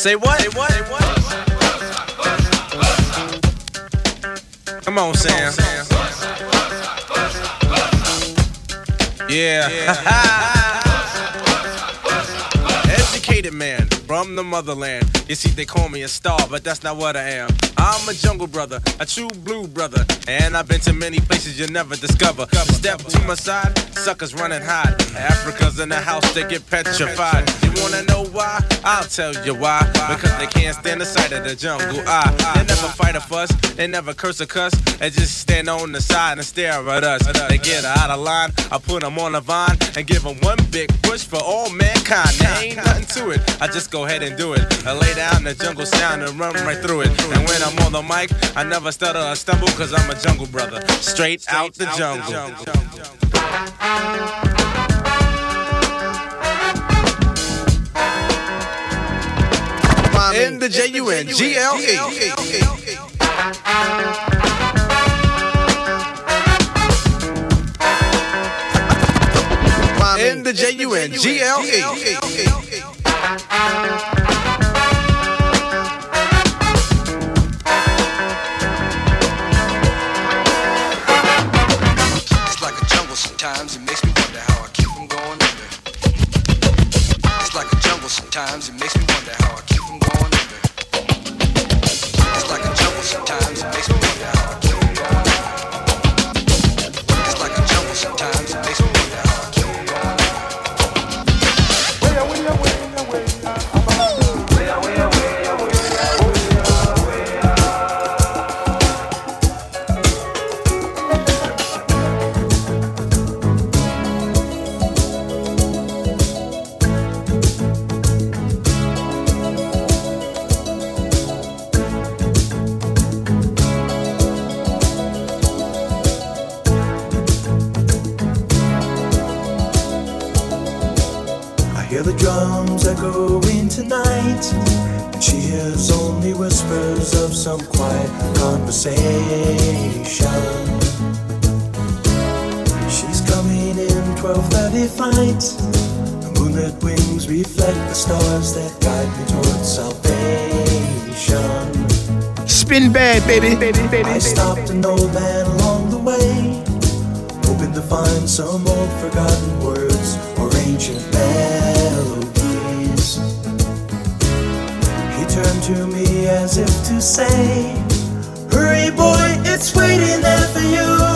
Say what? Say what? Say what? Come on, Sam. Yeah. Educated man from the motherland. You see, they call me a star, but that's not what I am. I'm a jungle brother, a true blue brother, and I've been to many places you'll never discover. Step to my side, suckers run and hide. Africa's in the house, they get petrified. Wanna know why? I'll tell you why. Because they can't stand the sight of the jungle. I, they never fight a fuss, they never curse a cuss, they just stand on the side and stare at us. They get out of line, I put them on a vine and give them one big push for all mankind. There ain't nothing to it, I just go ahead and do it. I lay down the jungle sound and run right through it. And when I'm on the mic, I never stutter or stumble, cause I'm a jungle brother. Straight out the jungle. In the J U N G L E. In the J U N G L E. Spin bad, baby. I stopped an old man along the way, hoping to find some old forgotten words or ancient melodies. He turned to me as if to say, Hurry, boy, it's waiting there for you.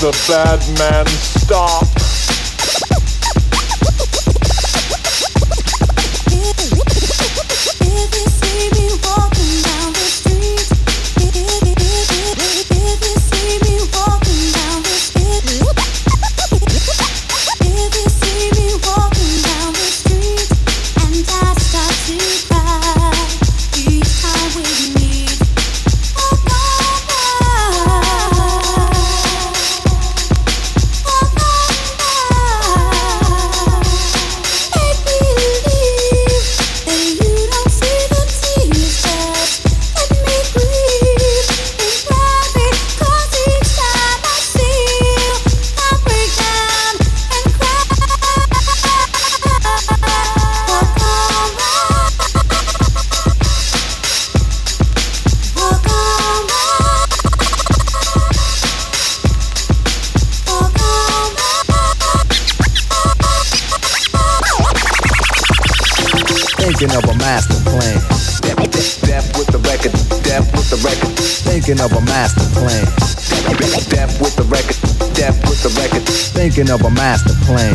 The bad man stop. The record, Thinking of a master plan. death with the record, death with the record. Thinking of a master plan.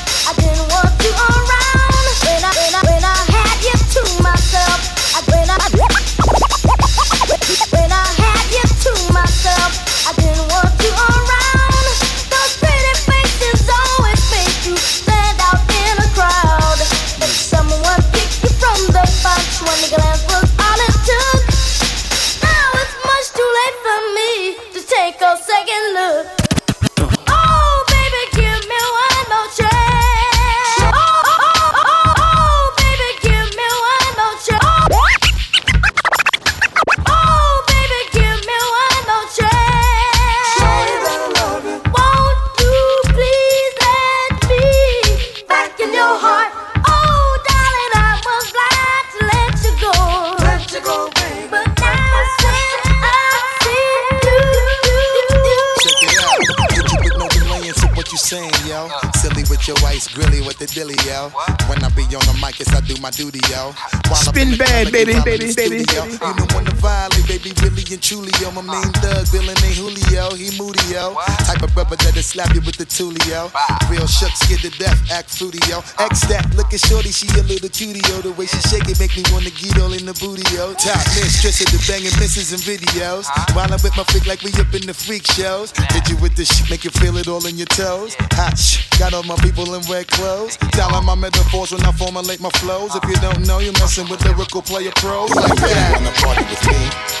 my duty, yo. While Spin bad, baby, baby, baby, baby. You know baby, really and truly, yo. My main thug, Bill and Julio, he moody, yo. Type of brother that'll slap you with the tulio. Real shook, scared to death, act fruity, yo. X that, looking shorty, she a little cutie, yo. The way she shake it make me wanna get all in the booty, yo. Top mistress of the banging misses and videos. While I'm with my freak like we up in the freak shows. Hit you with this shit, make you feel it all in your toes. Hot shh, got all my people in red clothes. Telling my metaphors when I formulate my flows. If you don't know, you're messing with lyrical player pros like that. Wanna party with me?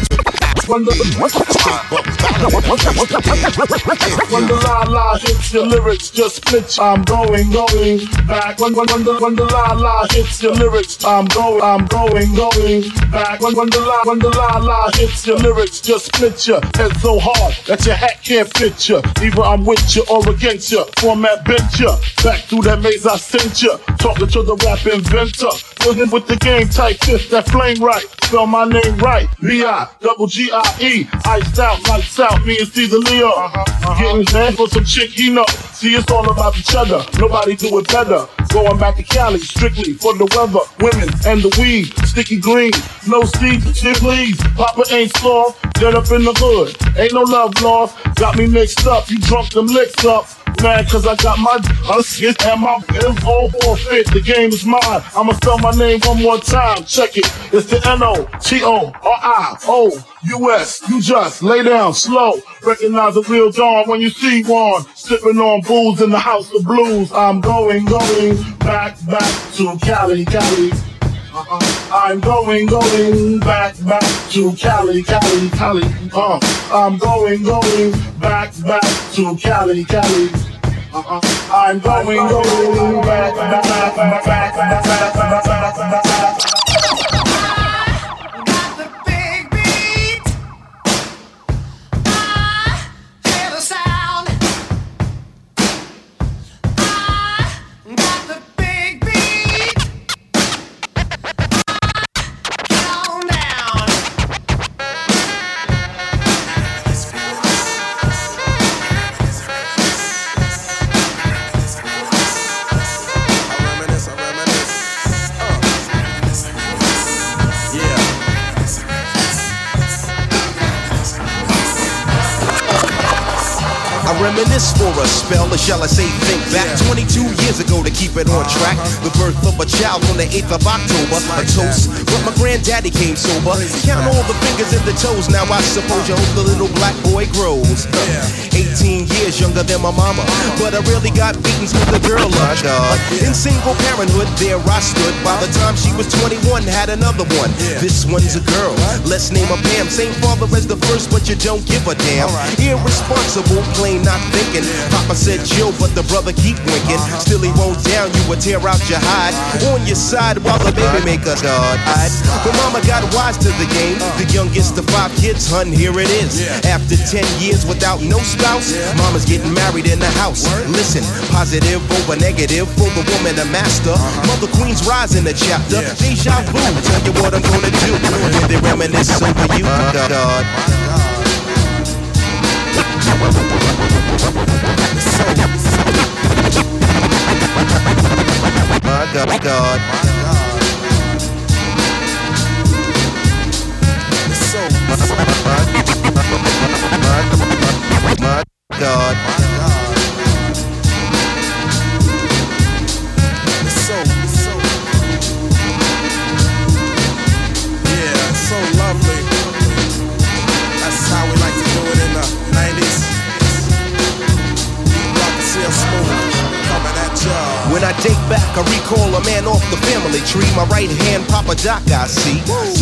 When the la la hits your lyrics, just split. I'm going, going back. When when when the when the la la hits your lyrics, I'm going, I'm going, going back. When when the la when the la la hits your lyrics, just split ya. Head so hard that your hat can't fit ya. Either I'm with you or against ya. Format bent ya. Back through that maze I sent ya. Talking to the rap inventor. Living with the game type fist that flame right. Spell my name right. B I double G I E. Iced out, lights out. Me and Caesar Leo. Uh-huh, uh-huh. Getting head for some chick he know. See, it's all about each other. Nobody do it better. Going back to Cali, strictly for the weather, women, and the weed. Sticky green, no seeds, chipleys. Papa ain't soft, dead up in the hood. Ain't no love lost. Got me mixed up, you drunk them licks up. Man, cause I got my hit and my it's all forfeit. The game is mine. I'ma spell my name one more time. Check it. It's the N O T O R I O U S. You just lay down slow. Recognize a real dawn when you see one. Sipping on booze in the house of blues. I'm going, going back, back to Cali, Cali. Uh-uh. I'm going, going back, back to Cali, Cali, Cali. Uh, I'm going, going back, back to Cali, Cali. Uh-uh. I'm going, going back, back, back, back, back, back, back, back, back. Spell, or shall I say back 22 years ago to keep it on track. The birth of a child on the 8th of October. A toast, But my grand daddy came sober. Count all the fingers and the toes. Now I suppose you hope the little black boy grows. 18 years younger than my mama, but I really got beatings with the girl I dog. In single parenthood, there I stood. By the time she was 21, had another one. This one's a girl. Let's name her Pam. Same father as the first, but you don't give a damn. Irresponsible, plain not thinking. Papa said chill, but the brother keep winking. Still he won't down you, would tear out your hide. On your side while the baby make a dog. But mama got wise to the game. The youngest of five kids, hun, here it is. After 10 years without no spouse, mama's getting married in the house. Listen, positive over negative for the woman, a master. Mother Queen's rise in the chapter. Deja vu, tell you what I'm gonna do. When they reminisce over you, God. God, God. Right hand, Papa Doc, I see.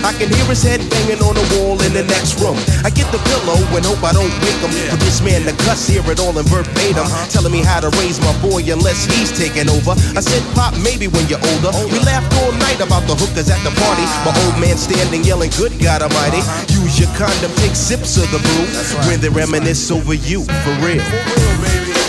I can hear his head banging on the wall in the next room. I get the pillow and hope I don't wake him. For this man to cuss, hear it all in verbatim. Uh-huh. Telling me how to raise my boy unless he's taking over. I said, Pop, maybe when you're older. We laughed all night about the hookers at the party. Ah. My old man standing yelling, Good God Almighty. Uh-huh. Use your condom, take sips of the brew. When they reminisce over you, for real. For real, baby.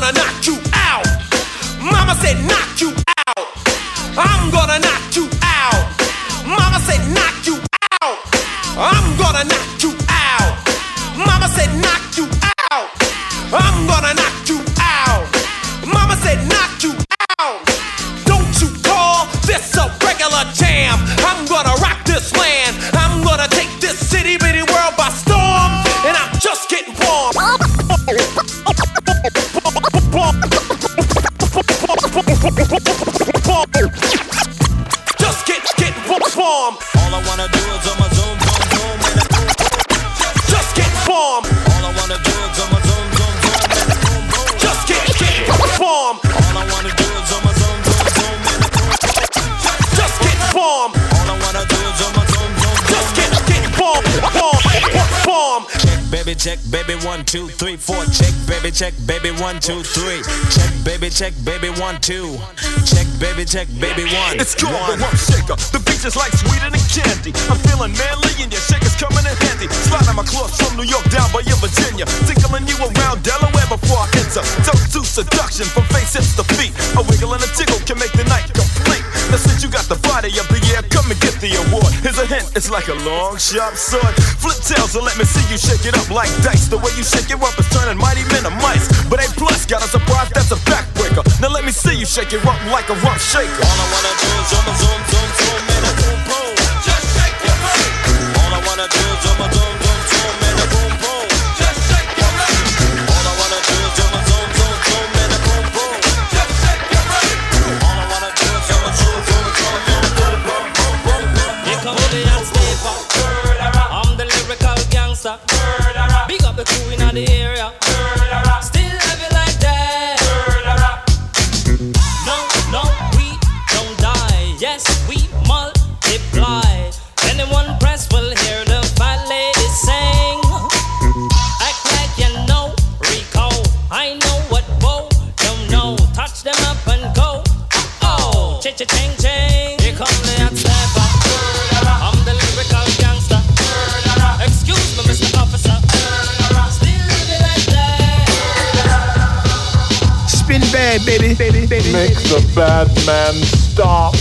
Gonna knock you out. Mama said knock two, three, four. Check, baby, check, baby, one, two, three. Check, baby, check, baby, one, two. Check, baby, check, baby, one. It's called one. the rump shaker. The beach is like sweeter than candy. I'm feeling manly and your shaker's coming in handy. Sliding my clothes from New York down by your Virginia. Tickling you around Delaware before teaser. Dose to seduction from face hips to feet. A wiggle and a jiggle can make the night complete. Since you got the body of the year, come and get the award. Here's a hint, it's like a long, sharp sword. Flip tails and let me see you shake it up like dice. The way you shake it up is turning mighty men to mice. But A plus got a surprise that's a backbreaker. Now let me see you shake it up like a rump shaker. All I wanna do is zoom, zoom, zoom, zoom, and a boom, boom. Just shake your body. All I wanna do is zoom, zoom, zoom, zoom, and Spin bad, baby, baby, baby. Make the bad man stop.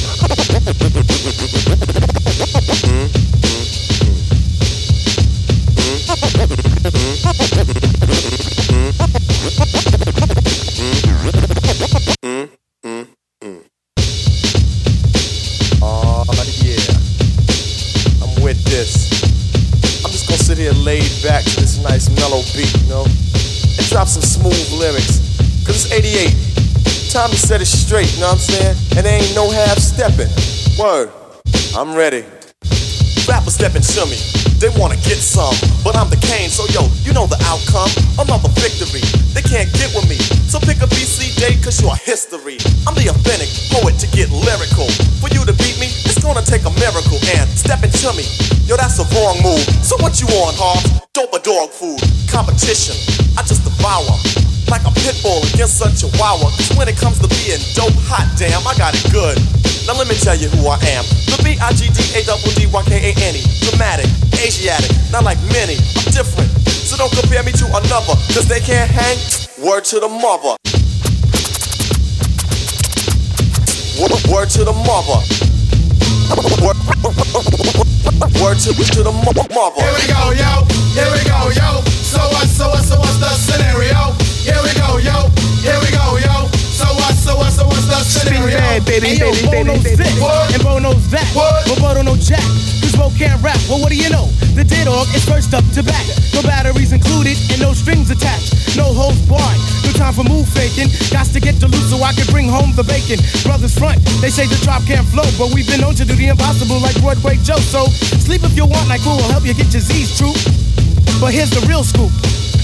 Oh yeah, I'm with this. I'm just gonna sit here laid back to this nice mellow beat, you know, and drop some smooth lyrics. Cause it's 88. Time to set it straight, you know what I'm saying? And there ain't no half stepping. Word, I'm ready. Rappers stepping to me. They wanna get some, but I'm the cane, so yo, you know the outcome. Another victory. They can't get with me. So pick a BC date, cause you're history. I'm the authentic poet to get lyrical. For you to beat me, it's gonna take a miracle. And step into me. Yo, that's a wrong move. So what you on, Hobbs? Dope or dog food? Competition. I just devour. Like a pit bull against a chihuahua. Cause when it comes to being dope, hot damn, I got it good. Now let me tell you who I am. The B-I-G-D-A-D-D-Y-K-A-N-E. Dramatic, Asiatic, not like many. I'm different. So don't compare me to another. Cause they can't hang. Word to the mother. Word, to the mother. Word, word to, to the mother. Here we go, yo. Here we go, yo. So what, so what, so what's the scenario? Yo. Here we go, yo. So what, so what, so what's the scenario? bad, baby, Ayo, baby, baby, knows baby. this, What? And Bo knows that. But Bo don't know jack. Cause Bo can't rap. Well, what do you know? The dead dog is first up to back. No batteries included and no strings attached. No holds barred. No time for move faking. Got to get to loot so I can bring home the bacon. Brothers front, they say the drop can't flow. But we've been known to do the impossible like Broadway Joe. So sleep if you want, like who will help you get your Z's true. But here's the real scoop.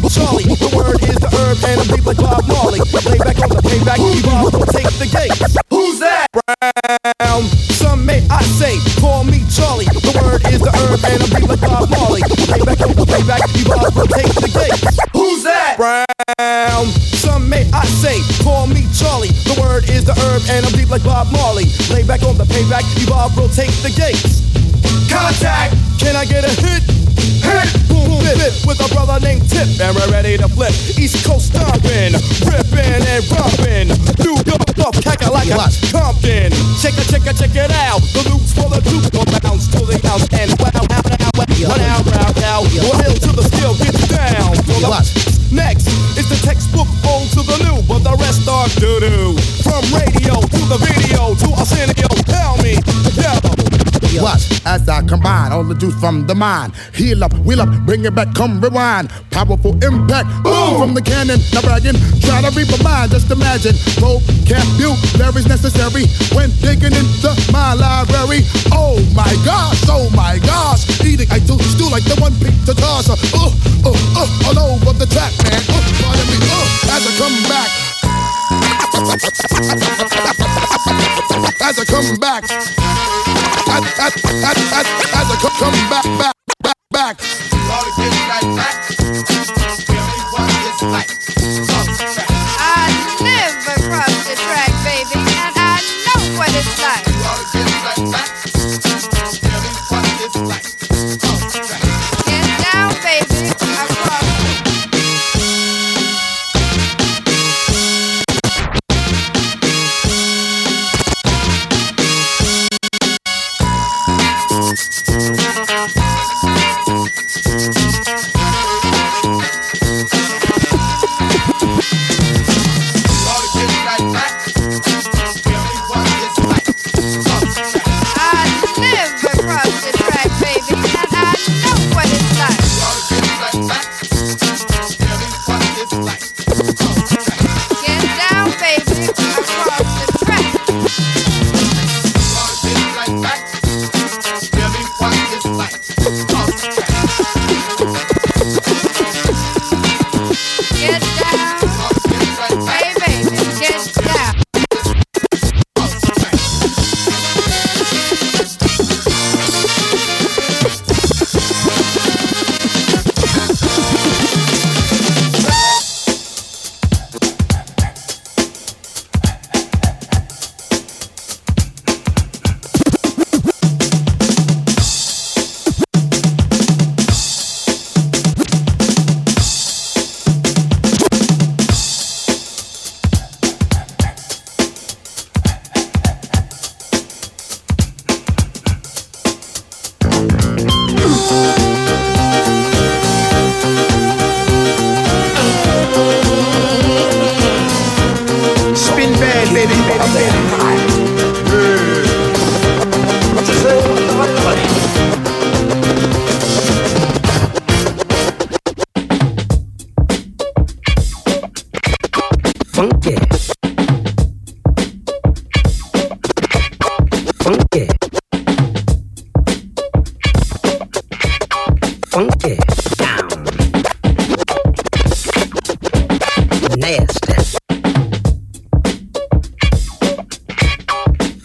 Call Charlie. The word is the herb, and I'm deep like Bob Marley. Lay back on the payback, evolve, don't take the gate. Who's that? Brown. Some may I say, call me Charlie. The word is the herb, and I'm deep like Bob Marley. Lay back on the payback, evolve, don't take the gate. Who's that? Brown. Some may I say, call me Charlie. The word is the herb, and I'm deep like Bob Marley. Lay back on the payback, evolve, rotate the gates. Contact. Can I get a? Hit, flip with a brother named Tip, and we're ready to flip. East Coast stomping, ripping and romping. New York off, Kakalaka, Compton. Check it, check it, check it out. The loops for the two, one bounce to the ounce, and wow, wow, wow, wow, one out, round, out. One hill to the skill, get down. Next is the textbook old to the new, but the rest are doo doo. combine all the juice from the mind. Heal up, wheel up, bring it back, come rewind. Powerful impact, boom from the cannon. Now bragging, try to reap a mind, just imagine. There is necessary when digging into my library. Oh my gosh, oh my gosh. Eating, I do stew like the one pizza tosser. Uh, uh, uh, all over the track, man. Uh, pardon me, uh, as I come back. As I come back as, as, as, as, as I come back, back, back, back. Back.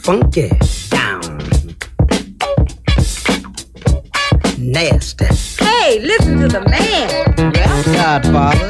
funky down. Nasty. Hey, listen to the man. Well, Godfather.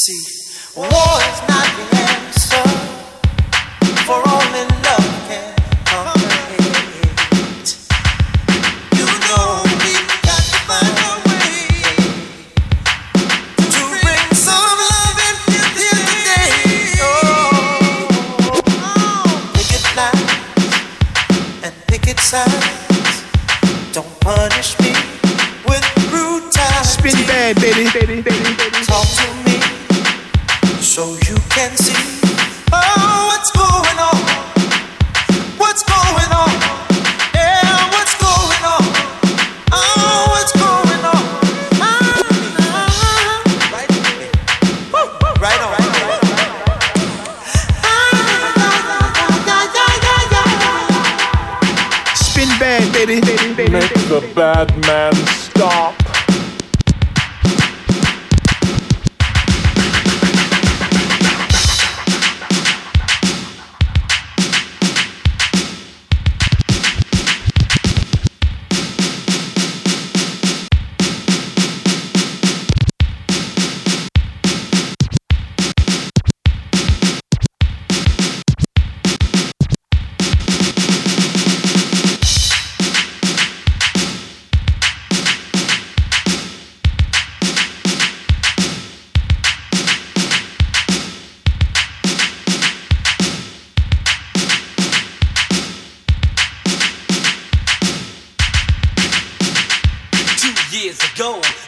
see war is not the answer for all men.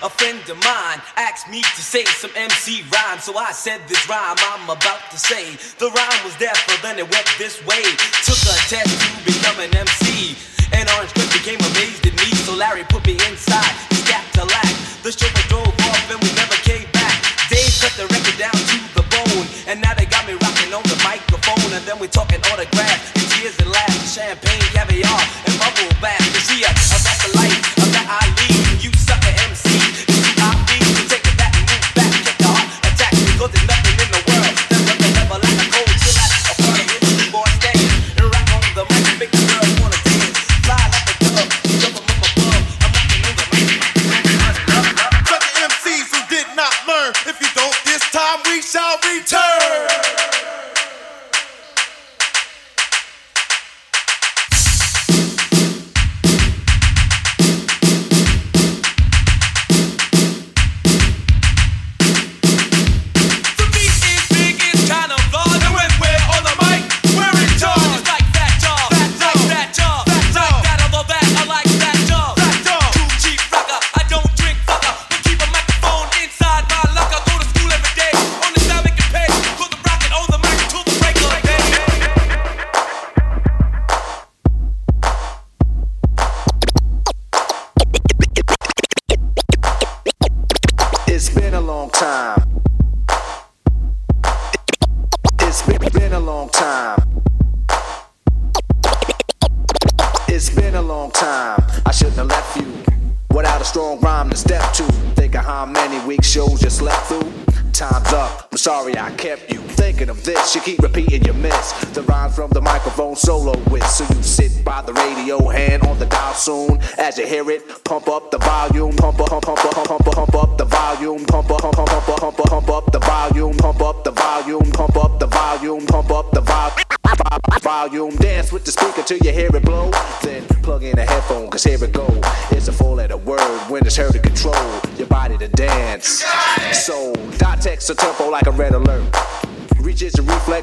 A friend of mine asked me to say some MC rhyme. So I said this rhyme I'm about to say. The rhyme was there, but then it went this way. Took a test to become an MC. And Orange Cliff became amazed at me. So Larry put me inside, strapped to lack. The chauffeur drove off and we never came back. Dave cut the record down to the bone. And now they got me rocking on the microphone. And then we talking autographs and tears and laughs. and Champagne,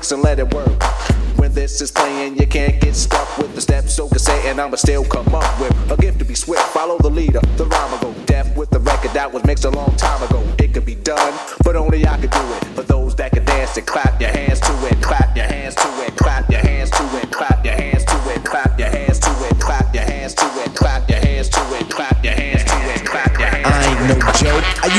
reflex and let it work. When this is playing, you can't get stuck with the steps. So cassette, and I'ma still come up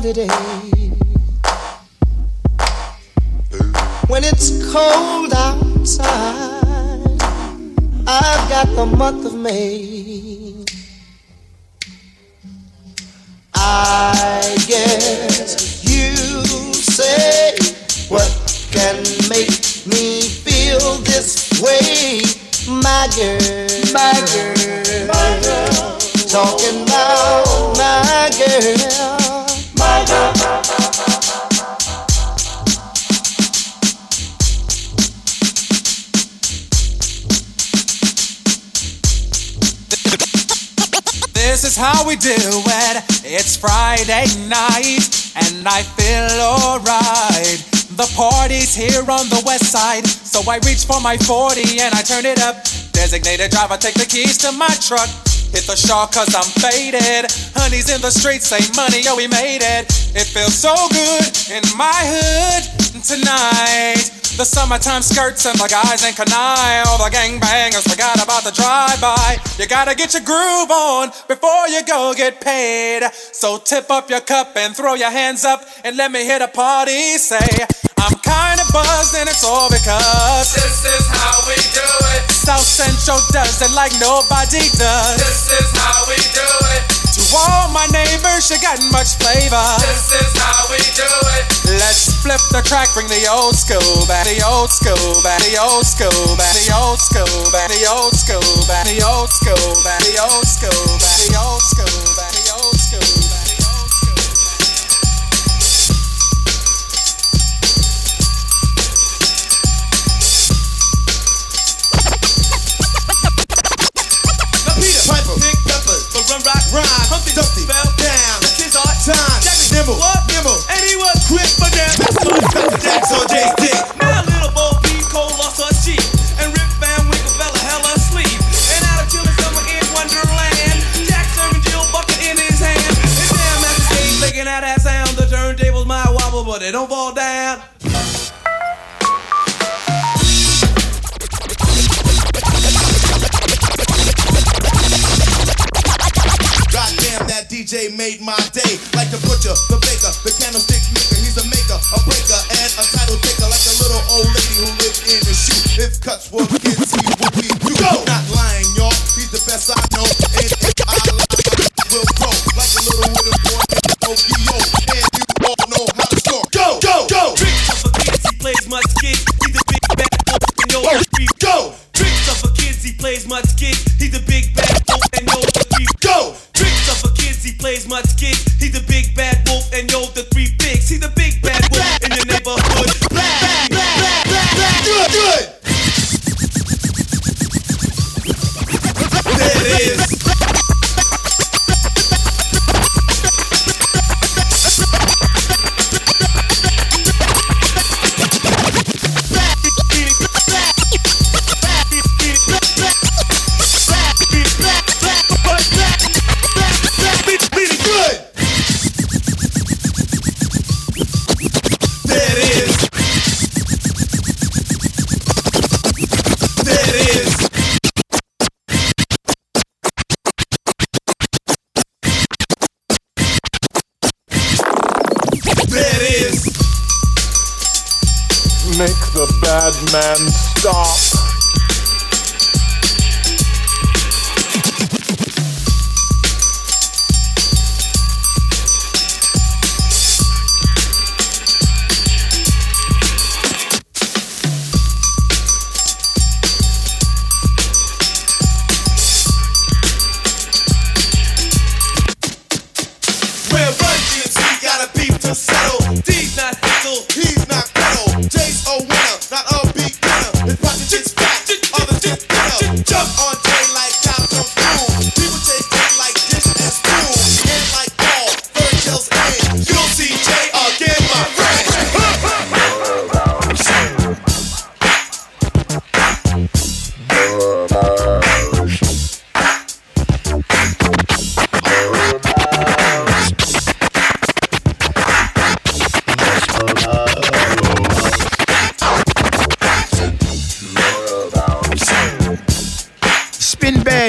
day. When it's cold outside, I've got the month of May. I guess you say what can make me feel this way, my girl, my girl, my girl. Talking about my girl. This is how we do it. It's Friday night, and I feel alright. The party's here on the west side, so I reach for my 40 and I turn it up. Designated driver, take the keys to my truck. Hit the shawl cause I'm faded. Honey's in the streets, say money, yo, we made it. It feels so good in my hood tonight. The summertime skirts and the guys in canai. All the gangbangers forgot about the drive-by. You gotta get your groove on before you go get paid. So tip up your cup and throw your hands up and let me hit the party. Say, I'm kinda buzzed and it's all because this is how we do it. South Central does it like nobody does. This is how we do it. To all my neighbors, you got much flavor. This is how we do it. Let's flip the track, bring the old school back back the old school, back the old school, back the old school, back the old school, back the old school, back the old school, back the old school, back the old school.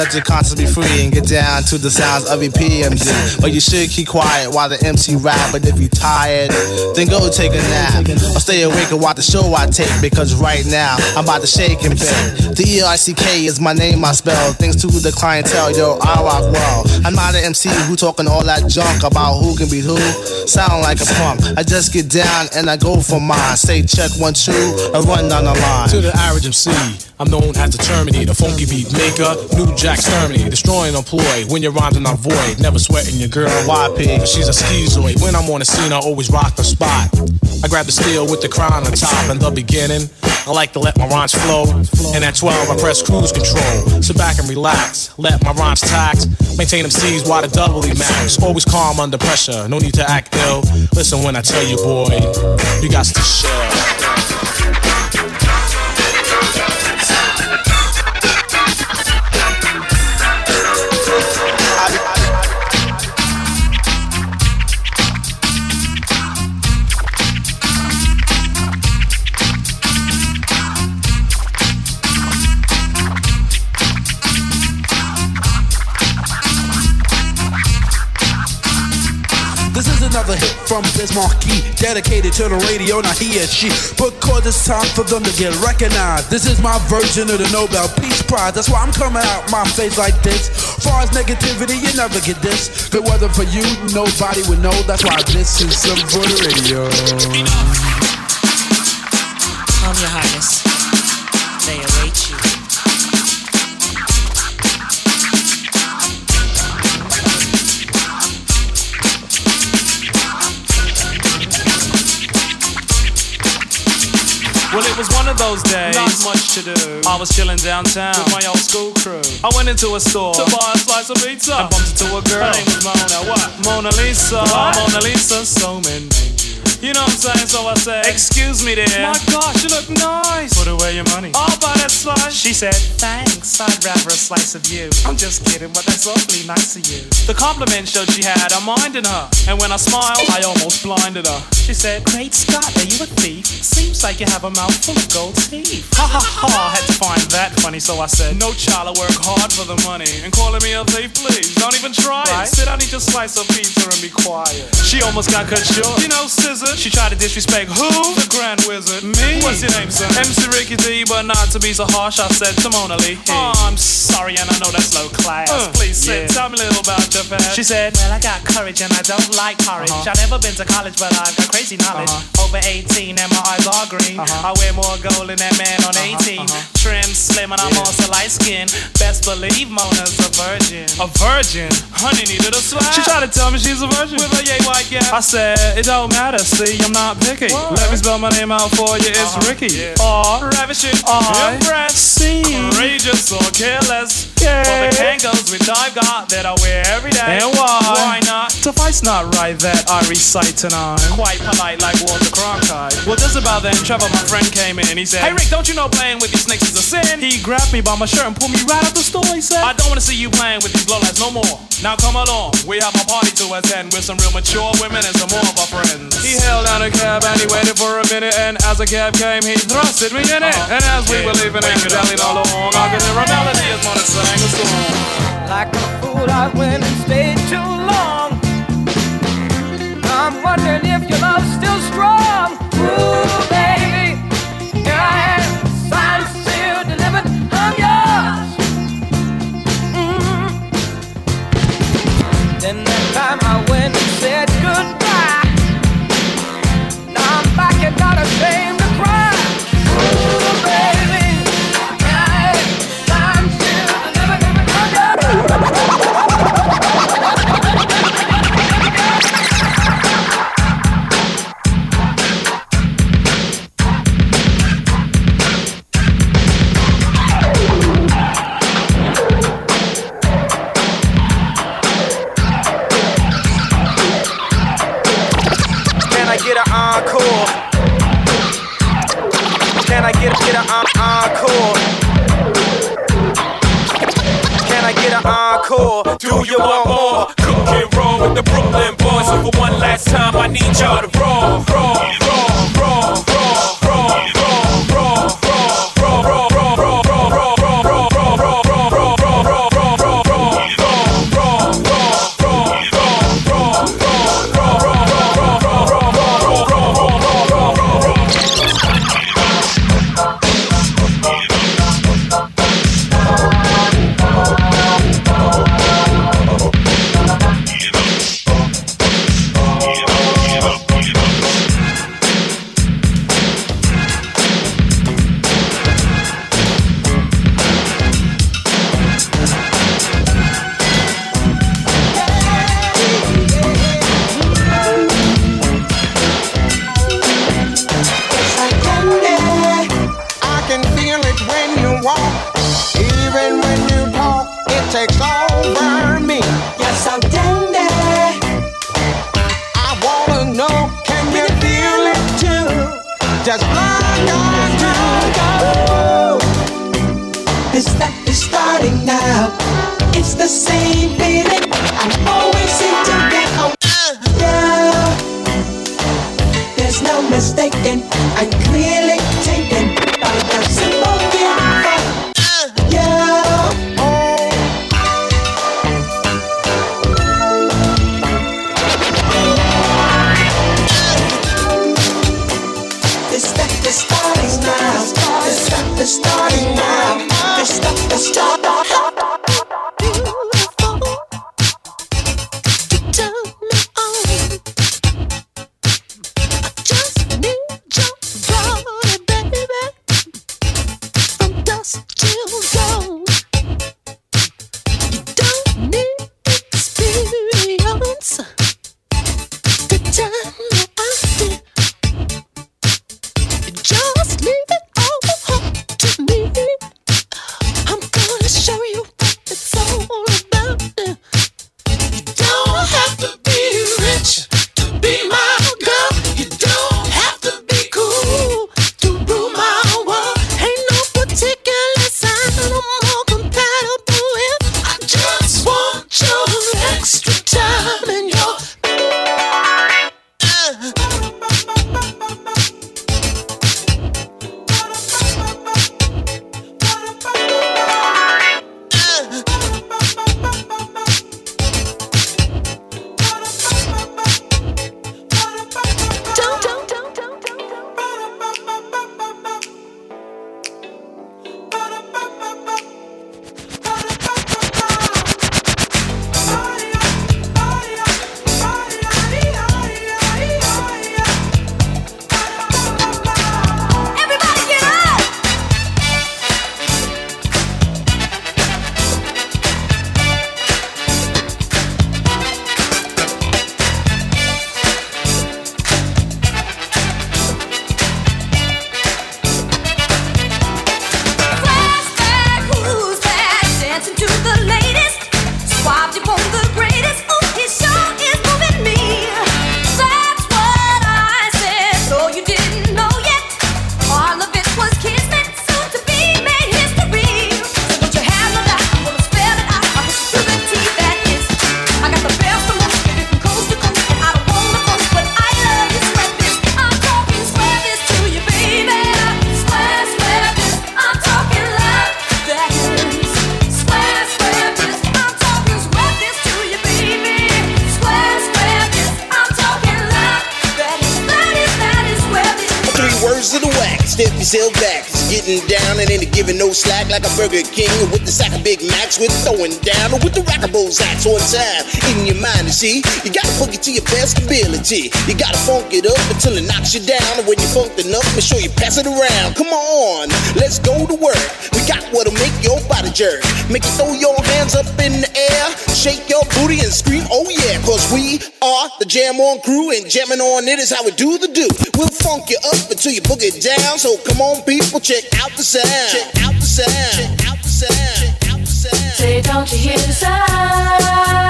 Let your conscience be free, and get down to the sounds of your PMG. But you should keep quiet while the MC rap. But if you tired, then go take a nap. Or stay awake and watch the show I take, because right now I'm about to shake and bake. The E-I-C-K is my name, I spell. Thanks to the clientele, yo, I rock well. I'm not an MC who talking all that junk about who can beat who. Sound like a punk. I just get down and I go for mine. Say check one, two, and run down the line. To the average MC, I'm known as the Terminator, funky beat maker, new jack exterminator, destroying employee. When your rhymes are not void, never sweating your girl Why YP. She's a schizoid. When I'm on the scene, I always rock the spot. I grab the steel with the crown on top in the beginning. I like to let my rhymes flow. And at 12, I press cruise control. Sit back and relax. Let my rhymes tax. Maintain them C's while the doubly max. Always calm under pressure. No need to act ill. Listen when I tell you, boy, you got to share. From Biz Markie, dedicated to the radio, not he and she. Because it's time for them to get recognized. This is my version of the Nobel Peace Prize. That's why I'm coming out my face like this. Far as negativity, you never get this. It wasn't for you, nobody would know. That's why this is some radio. Calm your highness. Those days. Not much to do. I was chilling downtown with my old school crew. I went into a store to buy a slice of pizza and bumped into a girl. Her name was Mona. What? Mona Lisa. What? Mona Lisa. So many. You know what I'm saying? So I said, Excuse me, dear. My gosh, you look nice. Put away your money. I'll buy that slice. She said, Thanks. I'd rather a slice of you. I'm just kidding, but that's awfully nice of you. The compliment showed she had a mind in her. And when I smiled, I almost blinded her. She said, Great Scott, are you a thief? Seems like you have a mouth full of gold teeth. Ha ha ha. I had to find that funny, so I said, No child, I work hard for the money. And calling me a thief, please. Don't even try Right. it. Sit down, eat your slice of pizza, and be quiet. She almost got cut short. You know, scissor. She tried to disrespect who? The Grand Wizard. Me? What's your name, sir? MC Ricky D, but not to be so harsh, I said to Mona Lee. Oh, I'm sorry, and I know that's low class. Please sit. yeah. Tell me a little about your past. She said, Well, I got courage and I don't like courage. Uh-huh. I've never been to college, but I've got crazy knowledge. Uh-huh. Over 18 and my eyes are green. Uh-huh. I wear more gold than that man on 18. Trim, slim, and I'm also light skinned. Best believe Mona's a virgin. A virgin? Honey needed a slap. She tried to tell me she's a virgin. With a yay white gap. I said, it don't matter, see, I'm not picky. Let me spell my name out for you, it's Ricky. R, ravishing, I, impressed, C, courageous or careless. For the Kangols which I've got that I wear every day. And why? Why not? Suffice not right that I recite tonight. Quite polite like Walter Cronkite. Well, just about then, Trevor, my friend, came in. And he said, Hey Rick, don't you know playing with these snakes is a sin? He grabbed me by my shirt and pulled me right out the store. He said, I don't want to see you playing with these lowlights no more. Now come along, we have a party to attend with some real mature women and some more of our friends. He held down a cab and he waited for a minute, and as the cab came, he thrusted me in it. Uh-huh. And as we were leaving it, dallied all along, I could hear a melody as Mona sang a song. Like a fool, I went and stayed too long. I'm wondering if your love's still strong. Ooh, an uh, encore? Can I get an encore? Do you want more? Cook and roll with the Brooklyn boys. So for one last time, I need y'all to roll, roll, roll, roll, mistaken. I clearly like a Burger King with the sack of Big Macs. We're throwing down bullseyes on time in your mind, you see. You gotta funk it to your best ability. You gotta funk it up until it knocks you down. And when you funk enough, make sure you pass it around. Come on, let's go to work. We got what'll make your body jerk. Make you throw your hands up in the air, shake your booty and scream, oh yeah, cause we are the Jam On crew, and jamming on it is how we do the do. We'll funk you up until you book it down. So come on, people, check out the sound. Check out the sound. Check out the sound. Say, don't you hear the sound?